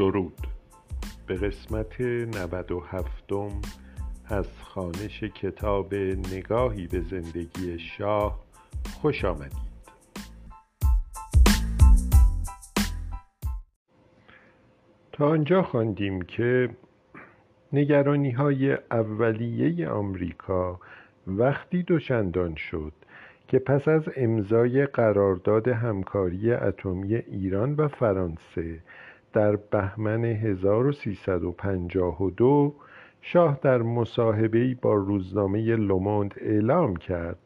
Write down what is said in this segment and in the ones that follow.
درود. به قسمت 97 از خانش کتاب نگاهی به زندگی شاه خوش آمدید. تا آنجا خواندیم که نگرانی های اولیه آمریکا وقتی دوچندان شد که پس از امضای قرارداد همکاری اتمی ایران و فرانسه در بهمن 1352 شاه در مصاحبه‌ای با روزنامه لوموند اعلام کرد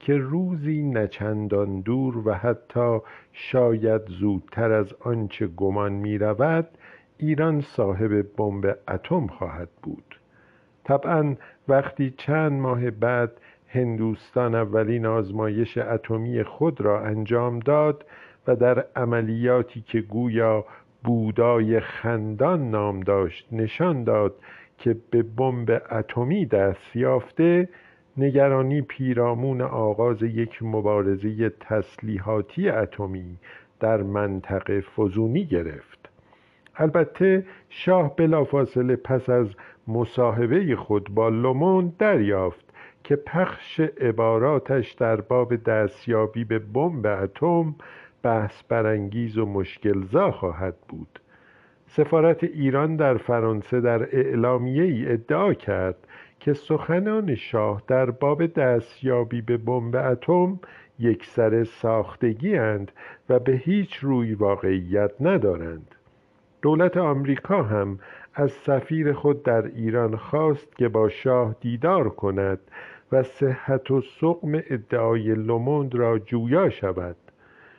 که روزی نچندان دور و حتی شاید زودتر از آنچه گمان می رود ایران صاحب بمب اتم خواهد بود. طبعا وقتی چند ماه بعد هندوستان اولین آزمایش اتمی خود را انجام داد و در عملیاتی که گویا بودای خندان نام داشت نشان داد که به بمب اتمی دست یافته نگرانی پیرامون آغاز یک مبارزه تسلیحاتی اتمی در منطقه فزونی گرفت. البته شاه بلافاصله پس از مصاحبه خود با لومون دریافت که پخش عباراتش در باب دستیابی به بمب اتم بحث برانگیز و مشکلزا خواهد بود. سفارت ایران در فرانسه در اعلامیه ای ادعا کرد که سخنان شاه در باب دستیابی به بمب اتم یکسر ساختگی اند و به هیچ روی واقعیت ندارند. دولت آمریکا هم از سفیر خود در ایران خواست که با شاه دیدار کند و صحت و سقم ادعای لوموند را جویا شود.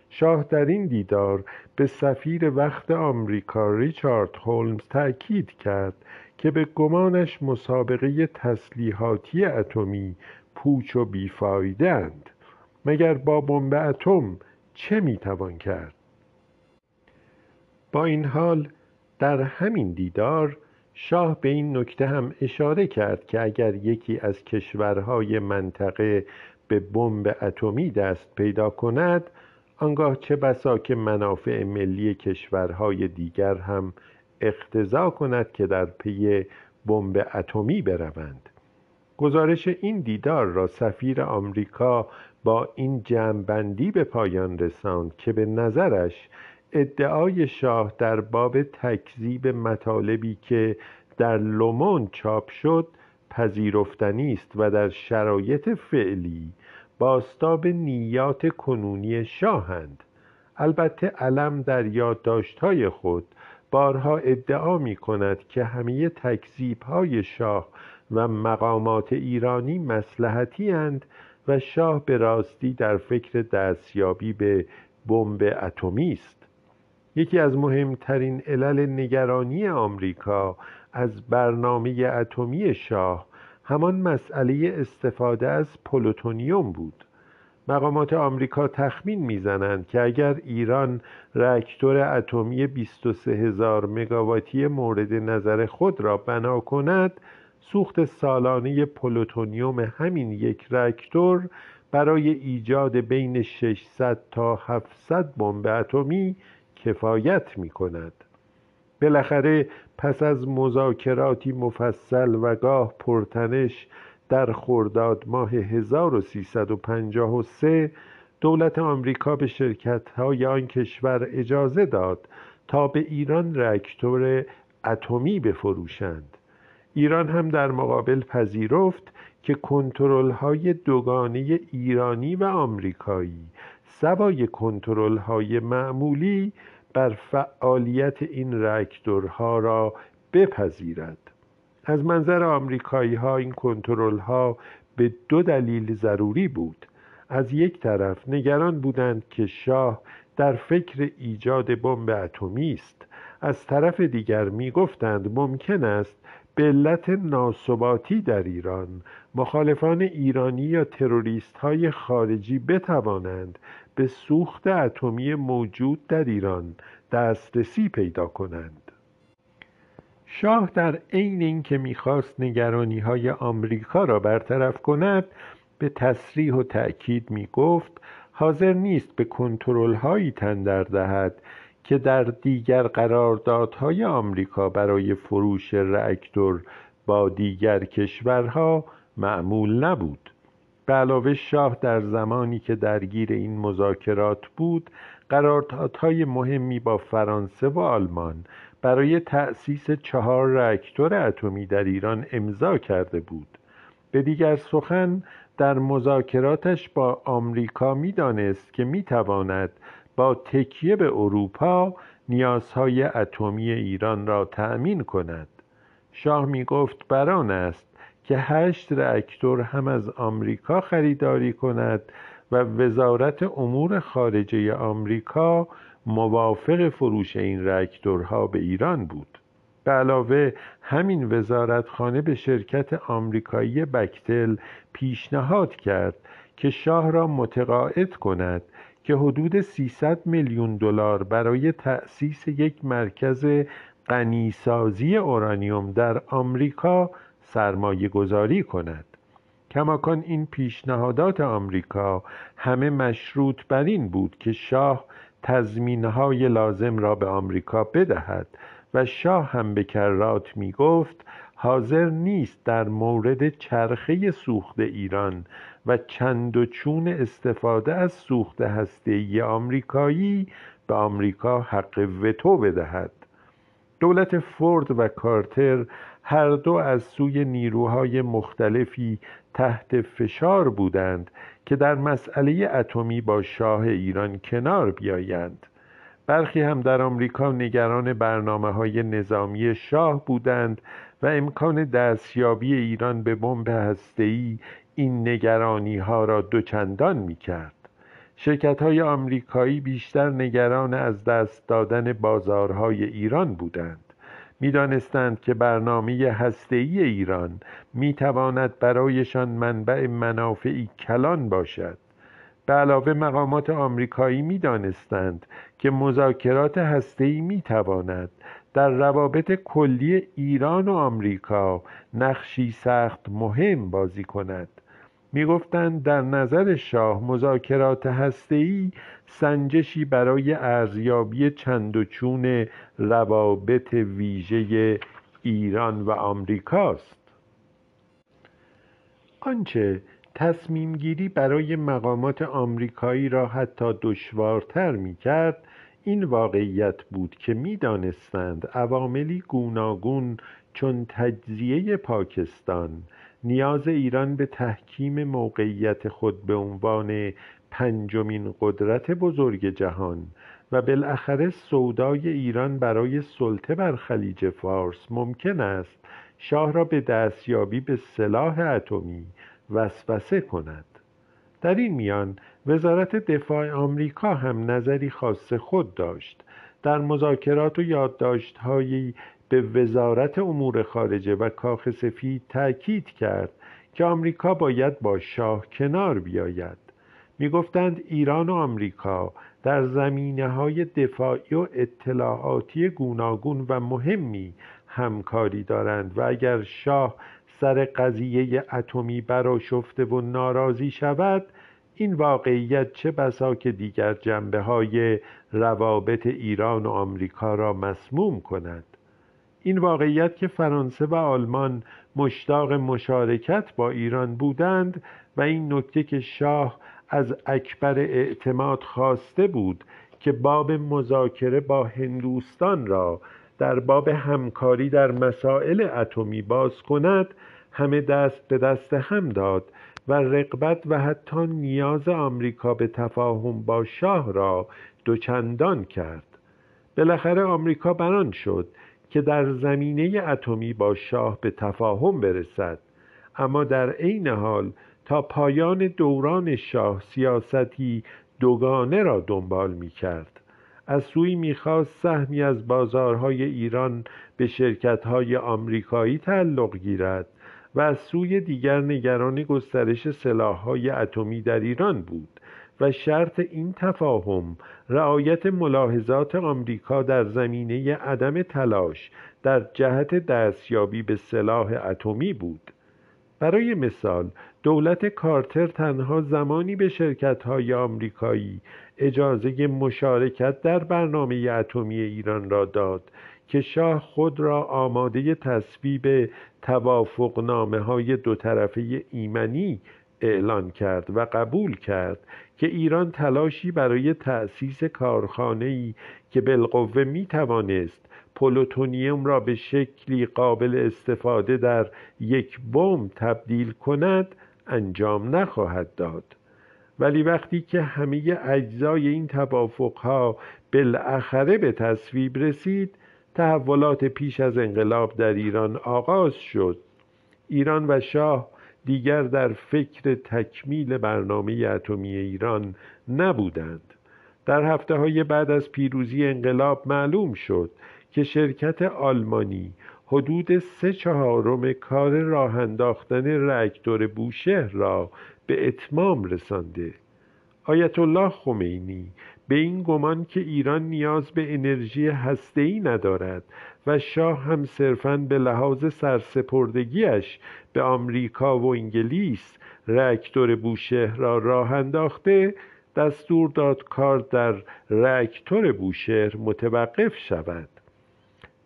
شاه در این دیدار به سفیر وقت آمریکا ریچارد هولمز تأکید کرد که به گمانش مسابقه تسلیحاتی اتمی پوچ و بیفایده اند مگر با بمب اتم چه می‌توان کرد؟ با این حال در همین دیدار شاه به این نکته هم اشاره کرد که اگر یکی از کشورهای منطقه به بمب اتمی دست پیدا کند آنگاه چه بسا که منافع ملی کشورهای دیگر هم اقتضا کند که در پی بمب اتمی بروند. گزارش این دیدار را سفیر آمریکا با این جمعبندی به پایان رساند که به نظرش ادعای شاه در باب تکذیب مطالبی که در لومون چاپ شد پذیرفتنی است و در شرایط فعلی باستاب نیات کنونی شاهند. البته علم در یادداشت‌های خود بارها ادعا می کند که همه تکذیب های شاه و مقامات ایرانی مسلحتی اند و شاه به راستی در فکر دستیابی به بمب اتمی است. یکی از مهمترین علل نگرانی آمریکا از برنامه اتمی شاه همان مسئله استفاده از پلوتونیوم بود. مقامات آمریکا تخمین می‌زنند که اگر ایران راکتور اتمی 23 هزار مگاواتی مورد نظر خود را بنا کند سوخت سالانه پلوتونیوم همین یک راکتور برای ایجاد بین 600 تا 700 بمب اتمی کفایت می کند بالاخره پس از مذاکراتی مفصل و گاه پرتنش در خرداد ماه 1353 دولت آمریکا به شرکت های آن کشور اجازه داد تا به ایران راکتور اتمی بفروشند. ایران هم در مقابل پذیرفت که کنترل های دوگانه ایرانی و آمریکایی سوای کنترل های معمولی بر فعالیت این راکتورها را بپذیرد. از منظر آمریکایی ها این کنترل ها به دو دلیل ضروری بود. از یک طرف نگران بودند که شاه در فکر ایجاد بمب اتمی است. از طرف دیگر می گفتند ممکن است به علت ناثباتی در ایران مخالفان ایرانی یا تروریست های خارجی بتوانند به سوخت اتمی موجود در ایران دسترسی پیدا کنند. شاه در عین اینکه می‌خواست نگرانی های آمریکا را برطرف کند به تصریح و تأکید می گفت حاضر نیست به کنترل هایی تندر دهد که در دیگر قراردادهای آمریکا برای فروش رأکتور با دیگر کشورها معمول نبود. به علاوه شاه در زمانی که درگیر این مذاکرات بود قراردادهای مهمی با فرانسه و آلمان برای تأسیس چهار رأکتور اتمی در ایران امضا کرده بود. به دیگر سخن در مذاکراتش با آمریکا می‌دانست که می‌تواند با تکیه به اروپا نیازهای اتمی ایران را تأمین کند. شاه می گفت بران است که هشت رأکتور هم از آمریکا خریداری کند و وزارت امور خارجه آمریکا موافق فروش این رأکتورها به ایران بود. به علاوه همین وزارتخانه به شرکت آمریکایی بکتل پیشنهاد کرد که شاه را متقاعد کند که حدود 300 میلیون دلار برای تأسیس یک مرکز غنیسازی اورانیوم در آمریکا سرمایه گذاری کند. کماکان این پیشنهادات آمریکا همه مشروط بر این بود که شاه تضمینهای لازم را به آمریکا بدهد و شاه هم به کرات می گفت حاضر نیست در مورد چرخه سوخت ایران و چند و چون استفاده از سوخت هسته‌ای آمریکایی به آمریکا حق وتو بدهد. دولت فورد و کارتر هر دو از سوی نیروهای مختلفی تحت فشار بودند که در مسئله اتمی با شاه ایران کنار بیایند. برخی هم در آمریکا نگران برنامه های نظامی شاه بودند و امکان دستیابی ایران به بمب هسته‌ای این نگرانی ها را دوچندان می کرد شرکت های آمریکایی بیشتر نگران از دست دادن بازارهای ایران بودند. می‌دانستند که برنامه هسته‌ای ایران می‌تواند برایشان منبع منافعی کلان باشد. به علاوه مقامات آمریکایی می‌دانستند که مذاکرات هسته‌ای می‌تواند در روابط کلی ایران و آمریکا نقشی سخت مهم بازی کند. می‌گفتند در نظر شاه مذاکرات هسته‌ای سنجشی برای ارزیابی چند و چون روابط ویژه ایران و آمریکاست. آنچه تصمیم گیری برای مقامات آمریکایی را حتی دشوارتر می کرد این واقعیت بود که می‌دانستند عواملی گوناگون چون تجزیه پاکستان نیاز ایران به تحکیم موقعیت خود به عنوان پنجمین قدرت بزرگ جهان و بالاخره سودای ایران برای سلطه بر خلیج فارس ممکن است شاه را به دستیابی به سلاح اتمی وسوسه کند. در این میان وزارت دفاع آمریکا هم نظری خاص خود داشت. در مذاکرات و یادداشتهایی به وزارت امور خارجه و کاخ سفید تأکید کرد که آمریکا باید با شاه کنار بیاید. می‌گفتند ایران و آمریکا در زمینه های دفاعی و اطلاعاتی گوناگون و مهمی همکاری دارند و اگر شاه سر قضیه اتمی براشفته و ناراضی شود این واقعیت چه بسا که دیگر جنبه های روابط ایران و آمریکا را مسموم کند. این واقعیت که فرانسه و آلمان مشتاق مشارکت با ایران بودند و این نکته که شاه از اکبر اعتماد خواسته بود که باب مذاکره با هندوستان را در باب همکاری در مسائل اتمی باز کند همه دست به دست هم داد و رقبت و حتی نیاز آمریکا به تفاهم با شاه را دوچندان کرد. بالاخره آمریکا بران شد که در زمینه اتمی با شاه به تفاهم برسد. اما در عین حال تا پایان دوران شاه سیاستی دوگانه را دنبال می کرد از سوی می‌خواست سهمی از بازارهای ایران به شرکتهای آمریکایی تعلق گیرد و از سوی دیگر نگران گسترش سلاحهای اتمی در ایران بود. و شرط این تفاهم رعایت ملاحظات آمریکا در زمینه عدم تلاش در جهت دستیابی به سلاح اتمی بود. برای مثال دولت کارتر تنها زمانی به شرکت های آمریکایی اجازه مشارکت در برنامه اتمی ایران را داد که شاه خود را آماده تصویب توافقنامه های دو طرفه ایمنی اعلان کرد و قبول کرد که ایران تلاشی برای تأسیس کارخانه‌ای که بالقوه می توانست پلوتونیوم را به شکلی قابل استفاده در یک بمب تبدیل کند انجام نخواهد داد. ولی وقتی که همه اجزای این توافقها بالاخره به تصویب رسید تحولات پیش از انقلاب در ایران آغاز شد. ایران و شاه دیگر در فکر تکمیل برنامه اتمی ایران نبودند. در هفته های بعد از پیروزی انقلاب معلوم شد که شرکت آلمانی حدود سه چهارم کار راه انداختن رکتور بوشهر را به اتمام رسانده. آیت الله خمینی به این گمان که ایران نیاز به انرژی هسته‌ای ندارد و شاه هم صرفاً به لحاظ سرسپردگیش به آمریکا و انگلیس رکتور بوشهر را راه انداخته دستور داد کار در رکتور بوشهر متوقف شود.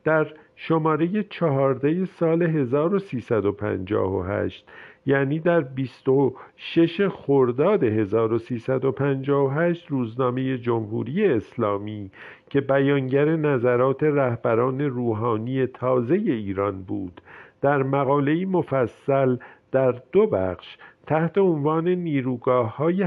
در شماره چهارده سال 1358 یعنی در 26 خرداد 1358 روزنامه جمهوری اسلامی که بیانگر نظرات رهبران روحانی تازه ایران بود در مقاله‌ای مفصل در دو بخش تحت عنوان نیروگاه های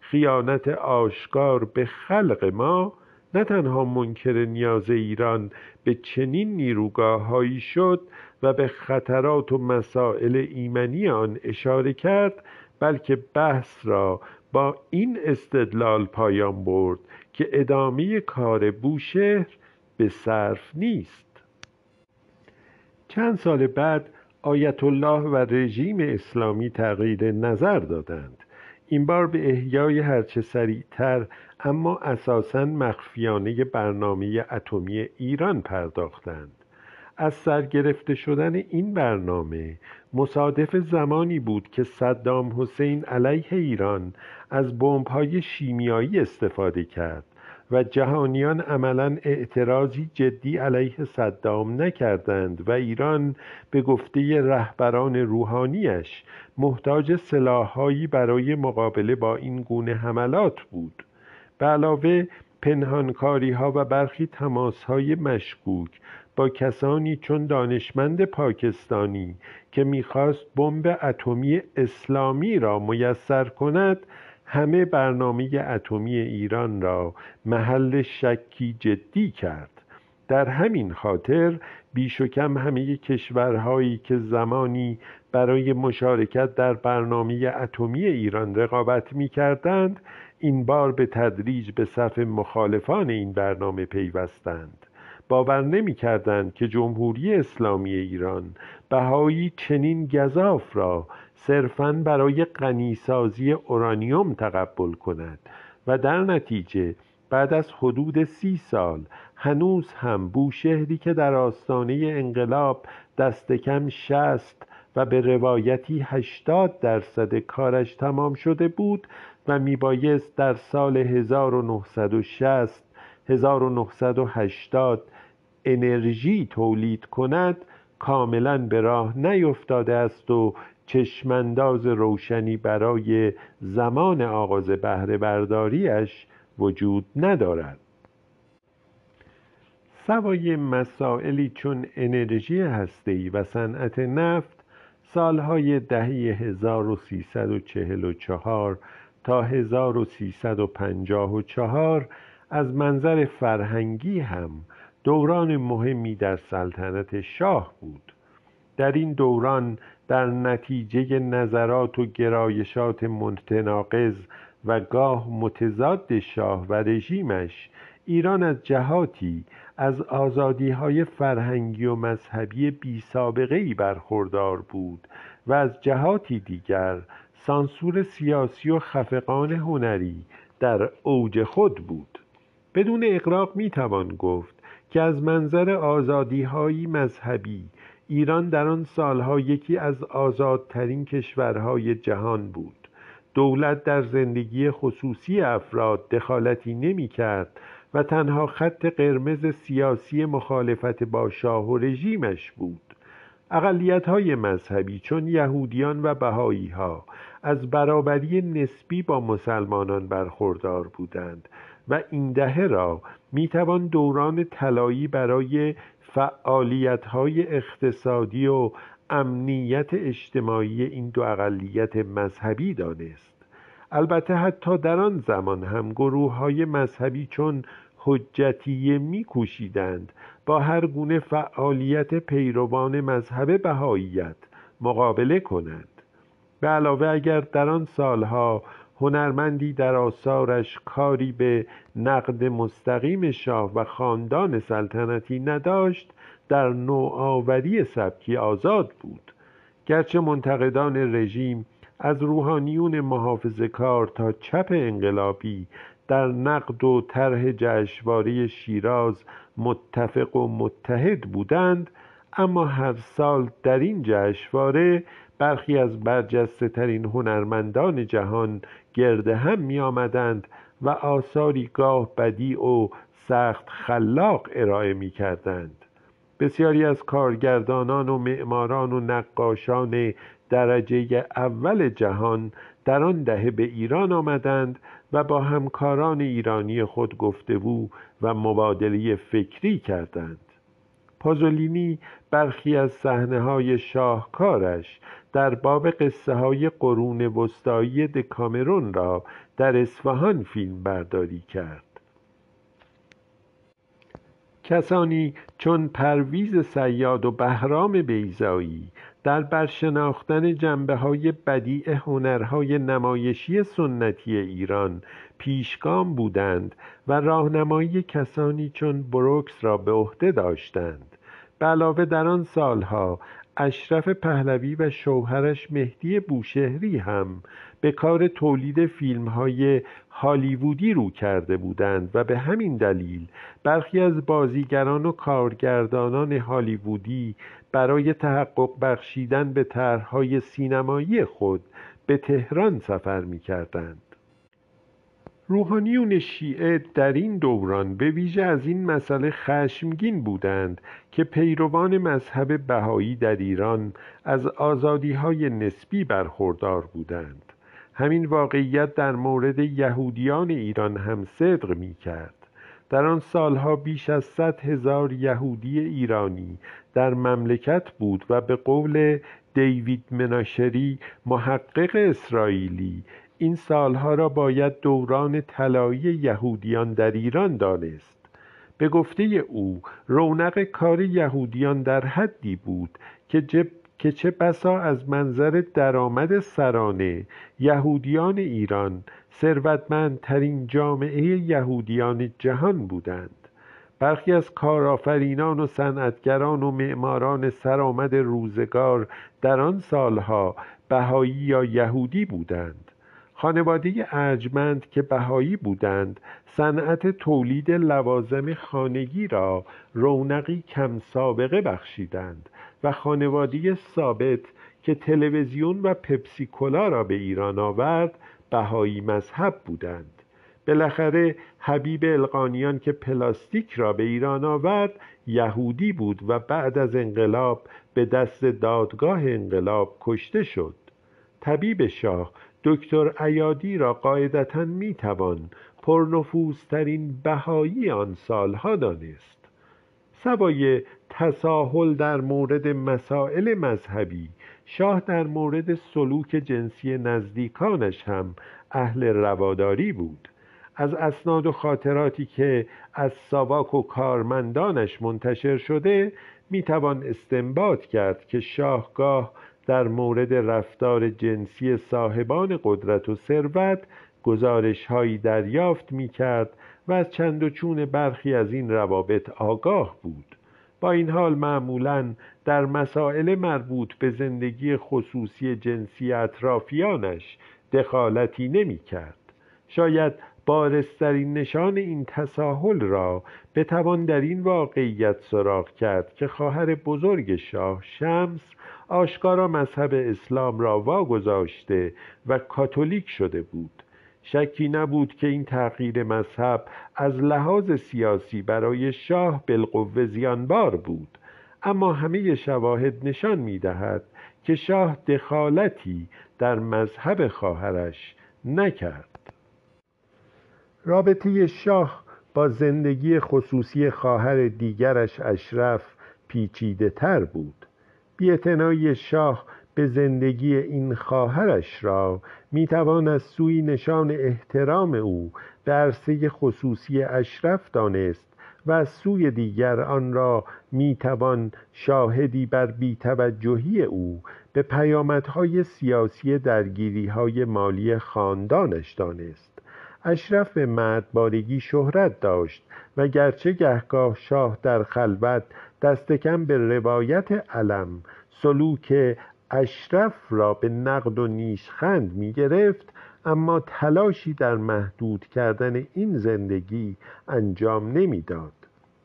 خیانت آشکار به خلق ما نه تنها منکر نیاز ایران به چنین نیروگاههایی شد و به خطرات و مسائل ایمنی آن اشاره کرد بلکه بحث را با این استدلال پایان برد که ادامه کار بوشهر به صرف نیست. چند سال بعد آیت الله و رژیم اسلامی تغییر نظر دادند. این بار به احیای هرچه سریعتر اما اساسا مخفیانه برنامه اتمی ایران پرداختند. از سرگرفته شدن این برنامه مصادف زمانی بود که صدام حسین علیه ایران از بمب‌های شیمیایی استفاده کرد. و جهانیان عملا اعتراضی جدی علیه صدام نکردند و ایران به گفته رهبران روحانیش محتاج سلاحهایی برای مقابله با این گونه حملات بود. به علاوه پنهانکاری ها و برخی تماس های مشکوک با کسانی چون دانشمند پاکستانی که می‌خواست بمب اتمی اسلامی را میسر کند همه برنامه اتمی ایران را محل شکی جدی کرد. در همین خاطر بیش و کم همه کشورهایی که زمانی برای مشارکت در برنامه اتمی ایران رقابت می کردند این بار به تدریج به صف مخالفان این برنامه پیوستند. باور نمی کردند که جمهوری اسلامی ایران بهایی چنین گذاف را صرفاً برای غنیسازی اورانیوم تقبل کند و در نتیجه بعد از حدود سی سال هنوز هم بوشهری که در آستانه انقلاب دست کم شست و به روایتی هشتاد درصد کارش تمام شده بود و میبایست در سال 1960 1980 انرژی تولید کند کاملا به راه نیفتاده است و چشمانداز روشنی برای زمان آغاز بهره برداریش وجود ندارد. سوای مسائلی چون انرژی هسته‌ای و صنعت نفت سالهای دهه 1344 تا 1354 از منظر فرهنگی هم دوران مهمی در سلطنت شاه بود. در این دوران در نتیجه نظرات و گرایشات متناقض و گاه متضاد شاه و رژیمش ایران از جهاتی از آزادی های فرهنگی و مذهبی بی سابقه برخوردار بود و از جهاتی دیگر سانسور سیاسی و خفقان هنری در اوج خود بود. بدون اقراق می توان گفت که از منظر آزادی های مذهبی ایران در آن سالها یکی از آزادترین کشورهای جهان بود. دولت در زندگی خصوصی افراد دخالتی نمی کرد و تنها خط قرمز سیاسی مخالفت با شاه و رژیمش بود. اقلیت های مذهبی چون یهودیان و بهایی ها از برابری نسبی با مسلمانان برخوردار بودند و این دهه را می‌توان دوران طلایی برای فعالیت های اقتصادی و امنیت اجتماعی این دو اقلیت مذهبی دانست. البته حتی در آن زمان هم گروه های مذهبی چون حجتیه میکوشیدند با هر گونه فعالیت پیروان مذهب بهاییت مقابله کنند. به علاوه اگر در آن سالها هنرمندی در آثارش کاری به نقد مستقیم شاه و خاندان سلطنتی نداشت در نوآوری سبکی آزاد بود. گرچه منتقدان رژیم از روحانیون محافظ کار تا چپ انقلابی در نقد و طرح جشنواره شیراز متفق و متحد بودند اما هر سال در این جشنواره برخی از برجسته ترین هنرمندان جهان گرد هم می آمدند و آثاری گاه بدی و سخت خلاق ارائه می کردند بسیاری از کارگردانان و معماران و نقاشان درجه اول جهان در آن دهه به ایران آمدند و با همکاران ایرانی خود گفتگو و مبادله فکری کردند. پازولینی برخی از صحنه های شاهکارش در باب قصه های قرون وسطایی دکامرون را در اصفهان فیلم برداری کرد. کسانی چون پرویز سیاد و بهرام بیزایی در برشناختن جنبه های بدیع هنرهای نمایشی سنتی ایران پیشگام بودند و راهنمایی کسانی چون بروکس را به عهده داشتند. به علاوه در آن سالها اشرف پهلوی و شوهرش مهدی بوشهری هم به کار تولید فیلم های هالیوودی رو کرده بودند و به همین دلیل برخی از بازیگران و کارگردانان هالیوودی برای تحقق بخشیدن به طرحهای سینمایی خود به تهران سفر می کردند. روحانیون شیعه در این دوران به ویژه از این مسئله خشمگین بودند که پیروان مذهب بهایی در ایران از آزادی های نسبی برخوردار بودند. همین واقعیت در مورد یهودیان ایران هم صدق می کرد در آن سالها بیش از صد هزار یهودی ایرانی در مملکت بود و به قول دیوید مناشری محقق اسرائیلی این سالها را باید دوران طلایی یهودیان در ایران دانست. به گفته او رونق کار یهودیان در حدی بود که که چه بسا از منظر درآمد سرانه یهودیان ایران ثروتمندترین جامعه یهودیان جهان بودند. برخی از کارآفرینان و صنعتگران و معماران سرآمد روزگار در آن سالها بهایی یا یهودی بودند. خانواده ارجمند که بهایی بودند صنعت تولید لوازم خانگی را رونقی کم سابقه بخشیدند و خانواده ثابت که تلویزیون و پپسیکولا را به ایران آورد بهایی مذهب بودند. بالاخره حبیب القانیان که پلاستیک را به ایران آورد یهودی بود و بعد از انقلاب به دست دادگاه انقلاب کشته شد. طبیب شاه دکتر ایادی را قاعدتا می‌توان پرنفوذترین بهایی آن سالها دانست. سوای تساهل در مورد مسائل مذهبی شاه در مورد سلوک جنسی نزدیکانش هم اهل رواداری بود. از اسناد و خاطراتی که از ساواک و کارمندانش منتشر شده می‌توان استنباط کرد که شاهگاه در مورد رفتار جنسی صاحبان قدرت و ثروت گزارش هایی دریافت می کرد و از چند و چون برخی از این روابط آگاه بود. با این حال معمولا در مسائل مربوط به زندگی خصوصی جنسی اطرافیانش دخالتی نمی کرد شاید بارسترین نشان این تساهل را بتوان در این واقعیت سراغ کرد که خواهر بزرگ شاه شمس آشکارا مذهب اسلام را واگذاشته و کاتولیک شده بود. شکی نبود که این تغییر مذهب از لحاظ سیاسی برای شاه بالقوه زیانبار بود. اما همه شواهد نشان می‌دهد که شاه دخالتی در مذهب خواهرش نکرد. رابطه شاه با زندگی خصوصی خواهر دیگرش اشرف پیچیده تر بود. بیاعتنایی شاه به زندگی این خواهرش را می‌توان از سوی نشان احترام او به عرصه خصوصی اشرف دانست و از سوی دیگر آن را می‌توان شاهدی بر بیتوجهی او به پیامدهای سیاسی درگیریهای مالی خاندانش دانست. اشرف به مردبارگی شهرت داشت و گرچه گهگاه شاه در خلوت دست کم به روایت علم سلوک اشرف را به نقد و نیشخند می گرفت اما تلاشی در محدود کردن این زندگی انجام نمی‌داد.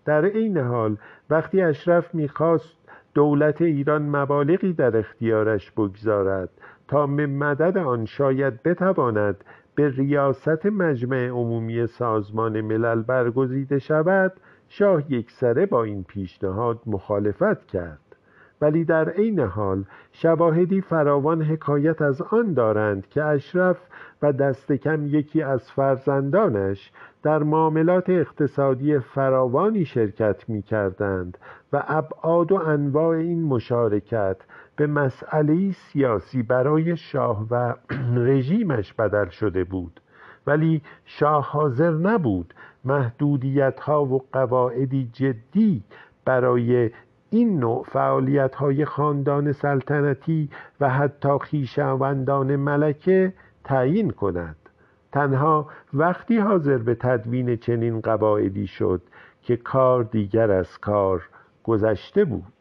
در این حال وقتی اشرف می‌خواست دولت ایران مبالغی در اختیارش بگذارد تا به مدد آن شاید بتواند به ریاست مجمع عمومی سازمان ملل برگزیده شود شاه یکسره با این پیشنهاد مخالفت کرد. ولی در عین حال شواهدی فراوان حکایت از آن دارند که اشرف و دست کم یکی از فرزندانش در معاملات اقتصادی فراوانی شرکت می کردند و ابعاد و انواع این مشارکت به مسئله سیاسی برای شاه و رژیمش بدل شده بود. ولی شاه حاضر نبود محدودیت ها و قواعدی جدی برای این نوع فعالیت های خاندان سلطنتی و حتی خیشاوندان ملکه تعیین کند. تنها وقتی حاضر به تدوین چنین قواعدی شد که کار دیگر از کار گذشته بود.